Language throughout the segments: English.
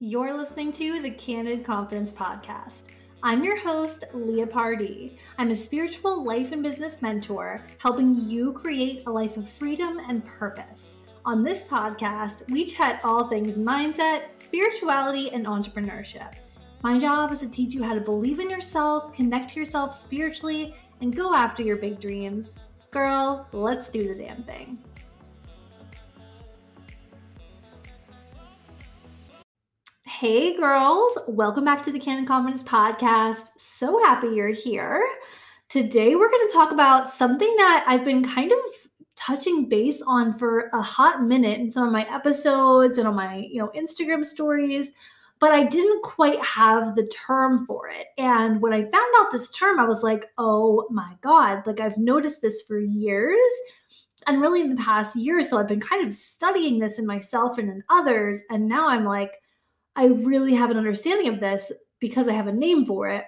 You're listening to the Candid Confidence Podcast. I'm your host, Leah Pardee. I'm a spiritual life and business mentor, helping you create a life of freedom and purpose. On this podcast, we chat all things mindset, spirituality, and entrepreneurship. My job is to teach you how to believe in yourself, connect to yourself spiritually, and go after your big dreams. Girl, let's do the damn thing. Hey, girls, welcome back to the Candid Confidence Podcast. So happy you're here. Today, we're going to talk about something that I've been kind of touching base on for a hot minute in some of my episodes and on my you know Instagram stories but I didn't quite have the term for it. And when I found out this term, I was like, oh my God, like I've noticed this for years. And really, in the past year or so, I've been kind of studying this in myself and in others. And now I'm like, I really have an understanding of this because I have a name for it.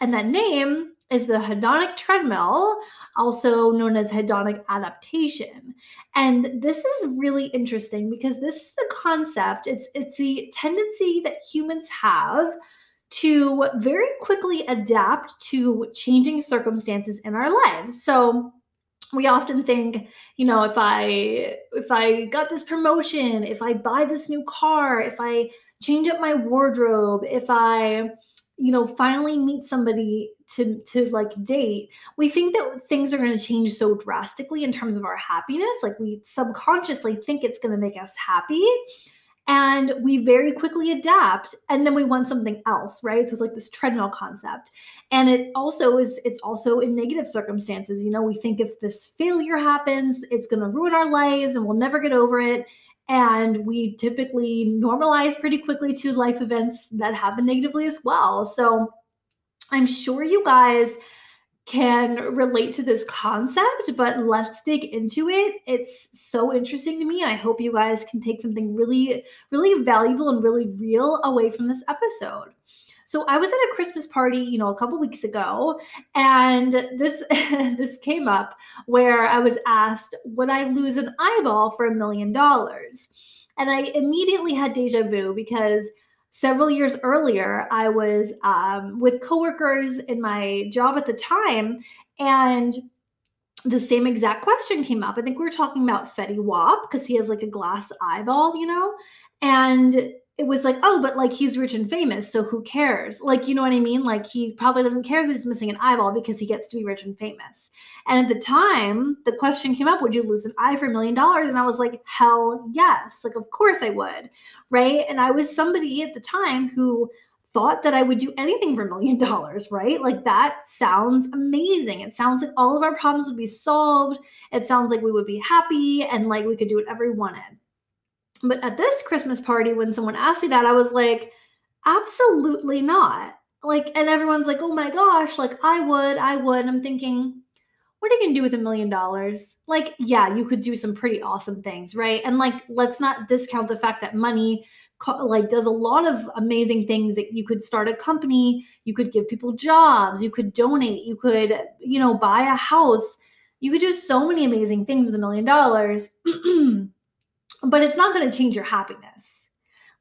And that name is the hedonic treadmill, also known as hedonic adaptation. And this is really interesting because this is the concept, it's it's the tendency that humans have to very quickly adapt to changing circumstances in our lives. So we often think you know if i if i got this promotion if i buy this new car if i change up my wardrobe, if I you know finally meet somebody to to like date we think that things are going to change so drastically in terms of our happiness. Like we subconsciously think it's going to make us happy and we very quickly adapt and then we want something else right? So it's like this treadmill concept. And it also is it's also in negative circumstances. You know we think if this failure happens it's going to ruin our lives and we'll never get over it. And we typically normalize pretty quickly to life events that happen negatively as well. So I'm sure you guys can relate to this concept, but let's dig into it. It's so interesting to me. And I hope you guys can take something really, really valuable and really real away from this episode. So I was at a Christmas party, you know, a couple weeks ago, and this this came up where I was asked, would I lose an eyeball for a million dollars? And I immediately had deja vu because several years earlier, I was um, with coworkers in my job at the time, and the same exact question came up. I think we were talking about Fetty Wap because he has like a glass eyeball, you know, and it was like, oh, but like he's rich and famous, so who cares? Like, you know what I mean? Like, he probably doesn't care if he's missing an eyeball because he gets to be rich and famous. And at the time, the question came up, would you lose an eye for a million dollars? And I was like, hell yes. Like, of course I would. Right. And I was somebody at the time who thought that I would do anything for a million dollars, right? Like that sounds amazing. It sounds like all of our problems would be solved. It sounds like we would be happy and like we could do whatever we wanted. But at this Christmas party, when someone asked me that, I was like, absolutely not. Like, and everyone's like, oh my gosh, like I would, I would. I'm thinking, what are you gonna do with a million dollars? Like, yeah, you could do some pretty awesome things, right? And like, let's not discount the fact that money like does a lot of amazing things that you could start a company you could give people jobs you could donate you could you know buy a house you could do so many amazing things with a million dollars but it's not going to change your happiness.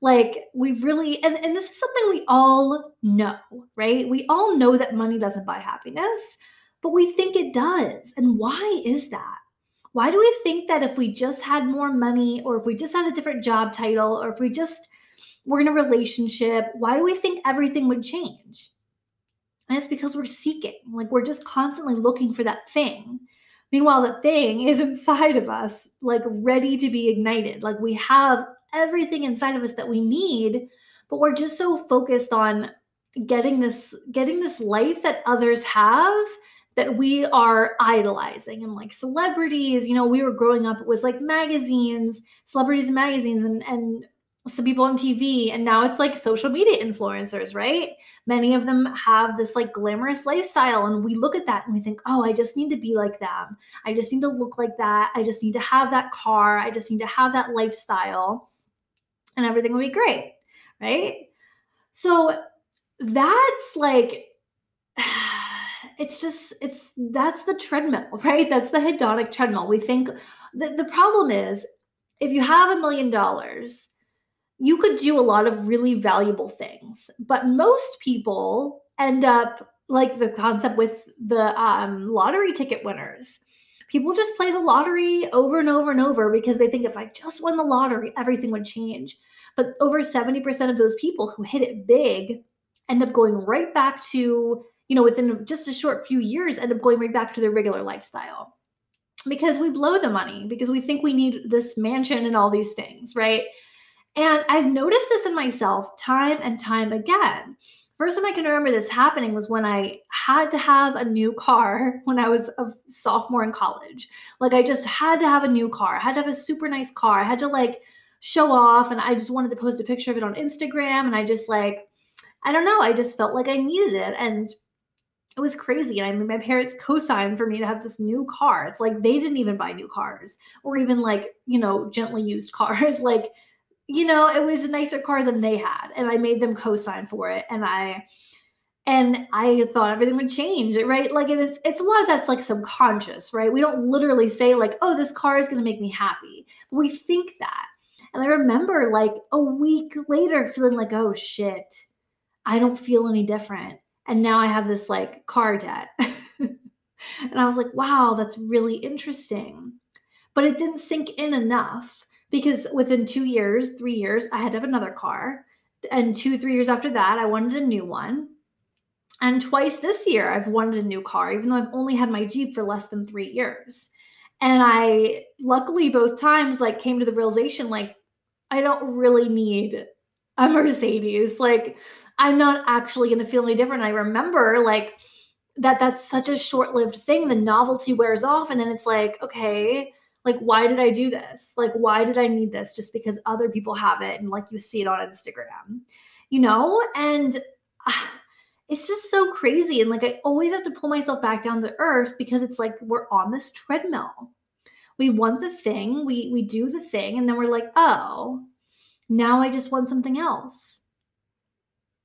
Like we really, and, and this is something we all know, right? We all know that money doesn't buy happiness, but we think it does. And why is that? Why do we think that if we just had more money, or if we just had a different job title, or if we just were in a relationship, why do we think everything would change? And it's because we're seeking, like we're just constantly looking for that thing. Meanwhile, the thing is inside of us, like ready to be ignited. Like we have everything inside of us that we need, but we're just so focused on getting this getting this life that others have that we are idolizing and like celebrities you know we were growing up it was like magazines celebrities and magazines and and some people on TV, and now it's like social media influencers, right? Many of them have this like glamorous lifestyle, and we look at that and we think, oh, I just need to be like them. I just need to look like that. I just need to have that car. I just need to have that lifestyle, and everything will be great, right? So that's like, it's just, it's that's the treadmill, right? That's the hedonic treadmill. We think that the problem is if you have a million dollars, you could do a lot of really valuable things, but most people end up like the concept with the um, lottery ticket winners. People just play the lottery over and over and over because they think if I just won the lottery, everything would change. But over 70% of those people who hit it big end up going right back to, you know, within just a short few years, end up going right back to their regular lifestyle because we blow the money because we think we need this mansion and all these things, right? And I've noticed this in myself time and time again. First time I can remember this happening was when I had to have a new car when I was a sophomore in college. Like I just had to have a new car. I had to have a super nice car. I had to like show off and I just wanted to post a picture of it on Instagram and I just like I don't know, I just felt like I needed it and it was crazy. And I mean, my parents co-signed for me to have this new car. It's like they didn't even buy new cars or even like, you know, gently used cars. like you know, it was a nicer car than they had, and I made them co-sign for it, and I and I thought everything would change, right? Like and it's it's a lot of that's like subconscious, right? We don't literally say like, "Oh, this car is going to make me happy," but we think that. And I remember like a week later feeling like, "Oh shit, I don't feel any different," and now I have this like car debt. and I was like, "Wow, that's really interesting," but it didn't sink in enough because within two years, three years, I had to have another car. And two, three years after that, I wanted a new one. And twice this year, I've wanted a new car, even though I've only had my Jeep for less than three years. And I luckily both times like came to the realization like I don't really need a Mercedes. Like I'm not actually going to feel any different. I remember like that that's such a short-lived thing. The novelty wears off and then it's like, okay, like why did i do this? Like why did i need this just because other people have it and like you see it on instagram you know? And uh, it's just so crazy. And like i always have to pull myself back down to earth because it's like we're on this treadmill. We want the thing. We we do the thing. And then we're like oh now i just want something else.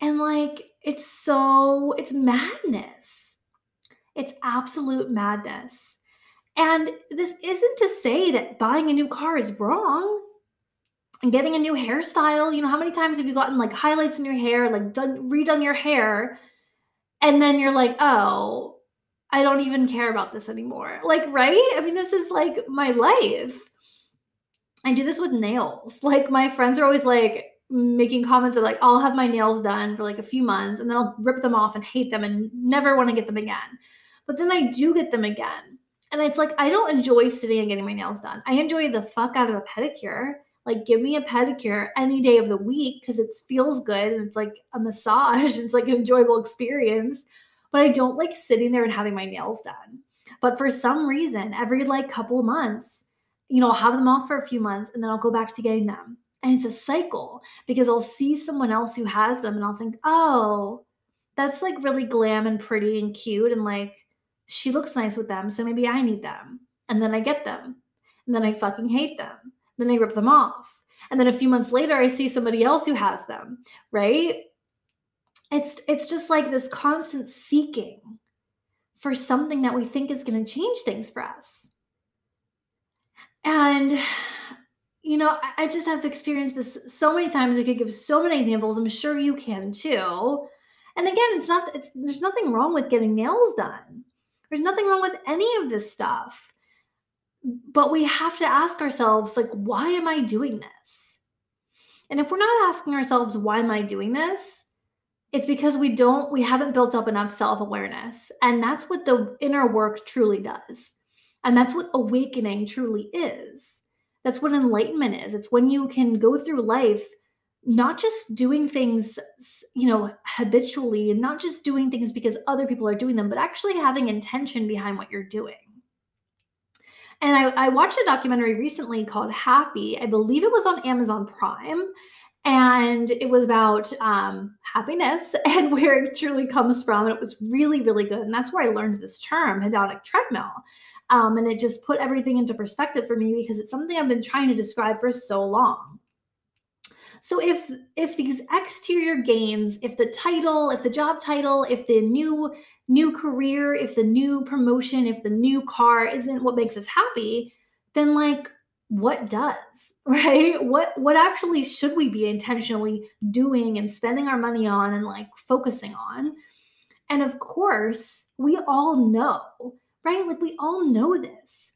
And like it's so it's madness. It's absolute madness and this isn't to say that buying a new car is wrong. And getting a new hairstyle, you know, how many times have you gotten like highlights in your hair, like done redone your hair, and then you're like, oh, I don't even care about this anymore. Like, right? I mean, this is like my life. I do this with nails. Like, my friends are always like making comments of like, I'll have my nails done for like a few months and then I'll rip them off and hate them and never want to get them again. But then I do get them again. And it's like, I don't enjoy sitting and getting my nails done. I enjoy the fuck out of a pedicure. Like, give me a pedicure any day of the week because it feels good and it's like a massage. It's like an enjoyable experience. But I don't like sitting there and having my nails done. But for some reason, every like couple of months, you know, I'll have them off for a few months and then I'll go back to getting them. And it's a cycle because I'll see someone else who has them and I'll think, oh, that's like really glam and pretty and cute and like she looks nice with them, so maybe I need them. And then I get them. And then I fucking hate them. Then I rip them off. And then a few months later I see somebody else who has them, right? It's it's just like this constant seeking for something that we think is going to change things for us. And you know, I just have experienced this so many times. I could give so many examples. I'm sure you can too. And again, it's not it's there's nothing wrong with getting nails done. There's nothing wrong with any of this stuff. But we have to ask ourselves, like, why am I doing this? And if we're not asking ourselves, why am I doing this? It's because we don't, we haven't built up enough self awareness. And that's what the inner work truly does. And that's what awakening truly is. That's what enlightenment is. It's when you can go through life not just doing things you know habitually and not just doing things because other people are doing them but actually having intention behind what you're doing. And I, I, watched a documentary recently called happy. I believe it was on amazon prime and it was about um, happiness and where it truly comes from and it was really really good and that's where i learned this term hedonic treadmill. Um, and it just put everything into perspective for me because it's something i've been trying to describe for so long so if if these exterior gains, if the title, if the job title, if the new new career, if the new promotion, if the new car isn't what makes us happy, then like what does right? What what actually should we be intentionally doing and spending our money on and like focusing on? And of course we all know right? Like we all know this.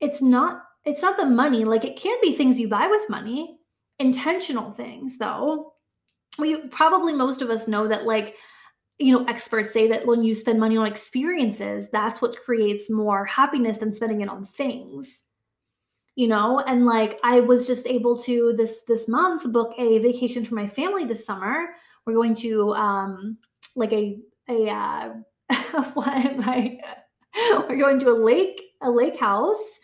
It's not it's not the money. Like it can be things you buy with money intentional things though. We probably most of us know that like you know experts say that when you spend money on experiences that's what creates more happiness than spending it on things. You know and like i was just able to this this month book a vacation for my family this summer. We're going to um like a a uh what am i? We're going to a lake a lake house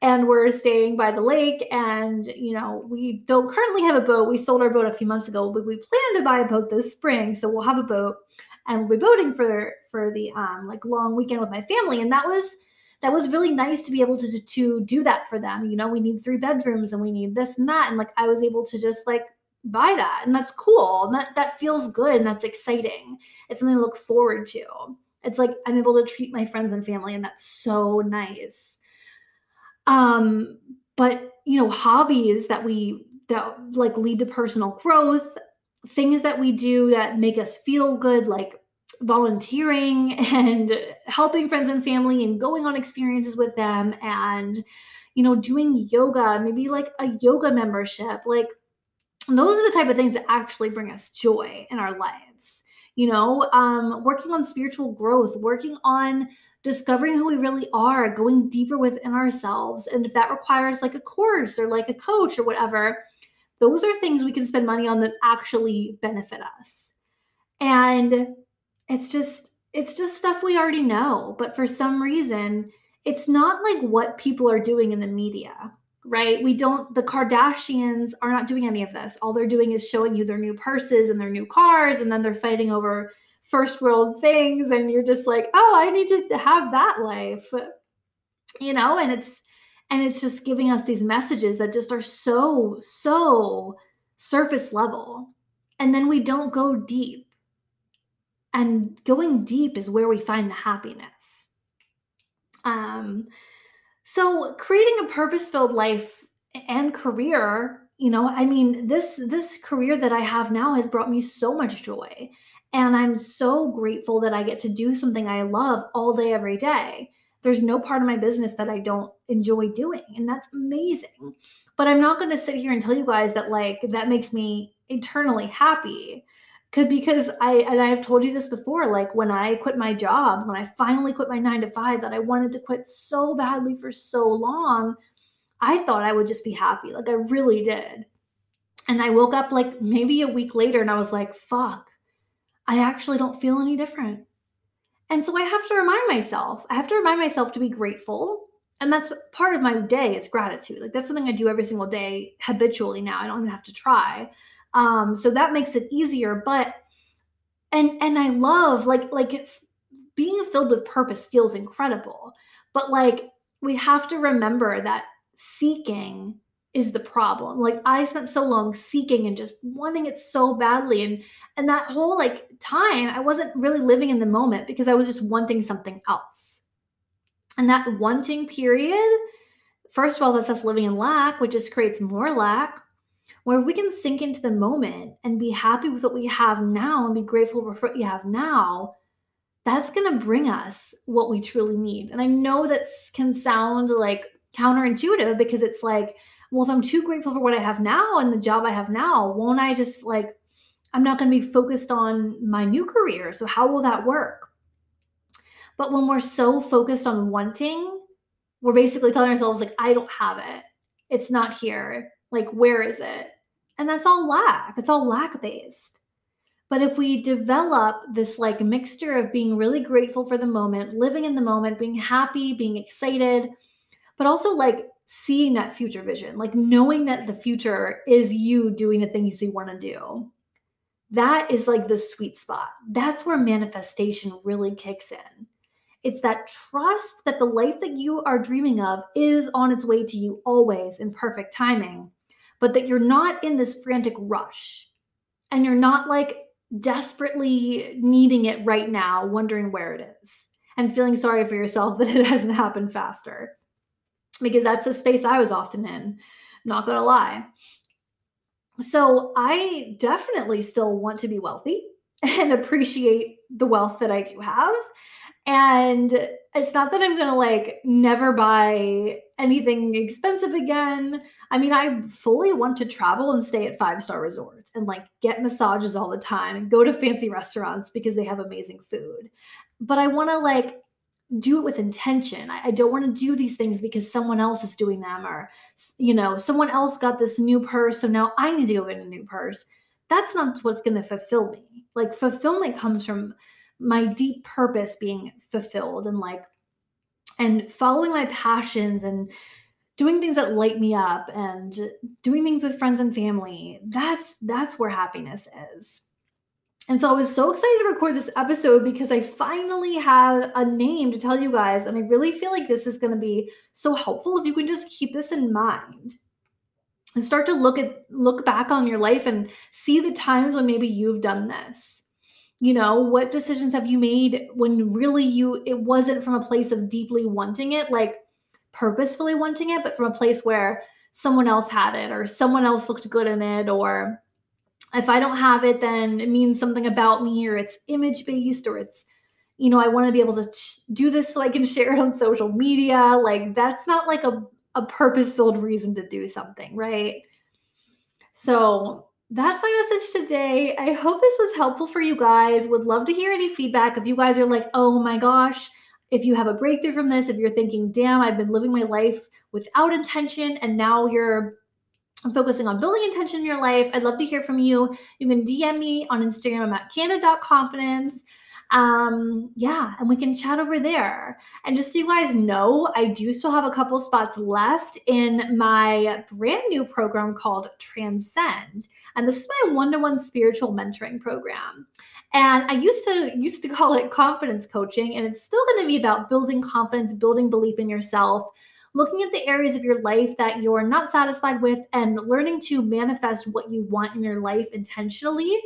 and we're staying by the lake. And you know we don't currently have a boat. We sold our boat a few months ago but we plan to buy a boat this spring. So we'll have a boat and we'll be boating for for the um like long weekend with my family. And that was that was really nice to be able to to do that for them. You know we need three bedrooms and we need this and that. And like i was able to just like buy that. And that's cool. And that that feels good and that's exciting. It's something to look forward to. It's like i'm able to treat my friends and family and that's so nice um but you know hobbies that we that like lead to personal growth things that we do that make us feel good like volunteering and helping friends and family and going on experiences with them and you know doing yoga maybe like a yoga membership like those are the type of things that actually bring us joy in our lives you know? Um, working on spiritual growth working on discovering who we really are going deeper within ourselves. And if that requires like a course or like a coach or whatever those are things we can spend money on that actually benefit us. And it's just it's just stuff we already know. But for some reason it's not like what people are doing in the media right? We don't the kardashians are not doing any of this. All they're doing is showing you their new purses and their new cars and then they're fighting over first world things and you're just like oh i need to have that life. You know and it's and it's just giving us these messages that just are so so surface level. And then we don't go deep. And going deep is where we find the happiness. Um so creating a purpose-filled life and career you know i mean this this career that i have now has brought me so much joy and i'm so grateful that i get to do something i love all day every day there's no part of my business that i don't enjoy doing and that's amazing mm. but i'm not going to sit here and tell you guys that like that makes me eternally happy could because I and I have told you this before, like when I quit my job, when I finally quit my nine to five that I wanted to quit so badly for so long, I thought I would just be happy. Like I really did. And I woke up like maybe a week later and I was like, fuck, I actually don't feel any different. And so I have to remind myself, I have to remind myself to be grateful. And that's part of my day is gratitude. Like that's something I do every single day habitually now. I don't even have to try. Um, so that makes it easier. But and and I love like like being filled with purpose feels incredible. But like we have to remember that seeking is the problem. Like I spent so long seeking and just wanting it so badly and and that whole like time I wasn't really living in the moment because I was just wanting something else. And that wanting period first of all that's us living in lack which just creates more lack where we can sink into the moment and be happy with what we have now and be grateful for what you have now, that's going to bring us what we truly need. And I know that can sound like counterintuitive because it's like, well, if I'm too grateful for what I have now and the job I have now, won't I just like, I'm not going to be focused on my new career. So, how will that work? But when we're so focused on wanting, we're basically telling ourselves, like, I don't have it. It's not here. Like, where is it? And that's all lack. It's all lack based. But if we develop this like mixture of being really grateful for the moment, living in the moment, being happy, being excited, but also like seeing that future vision, like knowing that the future is you doing the things you want to do. That is like the sweet spot. That's where manifestation really kicks in. It's that trust that the life that you are dreaming of is on its way to you always in perfect timing but that you're not in this frantic rush and you're not like desperately needing it right now, wondering where it is and feeling sorry for yourself that it hasn't happened faster. Because that's a space I was often in. Not gonna lie. So I definitely still want to be wealthy and appreciate the wealth that I do have. And it's not that I'm going to like never buy anything expensive again. I mean, I fully want to travel and stay at five star resorts and like get massages all the time and go to fancy restaurants because they have amazing food. But I want to like do it with intention. I, I don't want to do these things because someone else is doing them or, you know, someone else got this new purse. So now I need to go get a new purse. That's not what's going to fulfill me. Like, fulfillment comes from my deep purpose being fulfilled and like, and following my passions and doing things that light me up and doing things with friends and family. That's that's where happiness is. And so I was so excited to record this episode because I finally had a name to tell you guys. And I really feel like this is going to be so helpful if you can just keep this in mind and start to look at look back on your life and see the times when maybe you've done this. You know, what decisions have you made when really you it wasn't from a place of deeply wanting it, like purposefully wanting it, but from a place where someone else had it or someone else looked good in it or if I don't have it, then it means something about me or it's image based or it's, you know, I want to be able to sh- do this so I can share it on social media. Like that's not like a, a purpose filled reason to do something, right? So that's my message today. I hope this was helpful for you guys. Would love to hear any feedback. If you guys are like, oh my gosh, if you have a breakthrough from this, if you're thinking, damn, I've been living my life without intention and now you're I'm focusing on building intention in your life. I'd love to hear from you. You can DM me on Instagram. I'm at candid.confidence. Um, yeah, and we can chat over there. And just so you guys know, I do still have a couple spots left in my brand new program called Transcend. And this is my one-to-one spiritual mentoring program. And I used to used to call it confidence coaching, and it's still going to be about building confidence, building belief in yourself, looking at the areas of your life that you're not satisfied with and learning to manifest what you want in your life intentionally.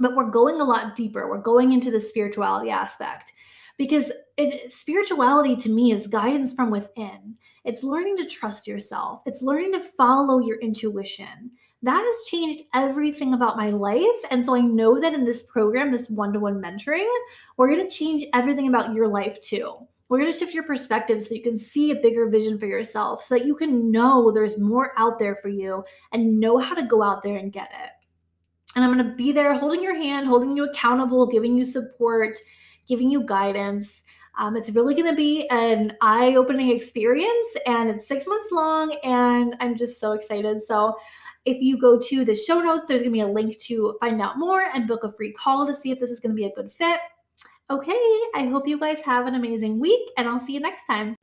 But we're going a lot deeper. We're going into the spirituality aspect because it, spirituality to me is guidance from within. It's learning to trust yourself, it's learning to follow your intuition. That has changed everything about my life. And so I know that in this program, this one to one mentoring, we're going to change everything about your life too. We're going to shift your perspective so you can see a bigger vision for yourself, so that you can know there's more out there for you and know how to go out there and get it. And I'm going to be there holding your hand, holding you accountable, giving you support, giving you guidance. Um, it's really going to be an eye opening experience, and it's six months long, and I'm just so excited. So, if you go to the show notes, there's going to be a link to find out more and book a free call to see if this is going to be a good fit. Okay, I hope you guys have an amazing week and I'll see you next time.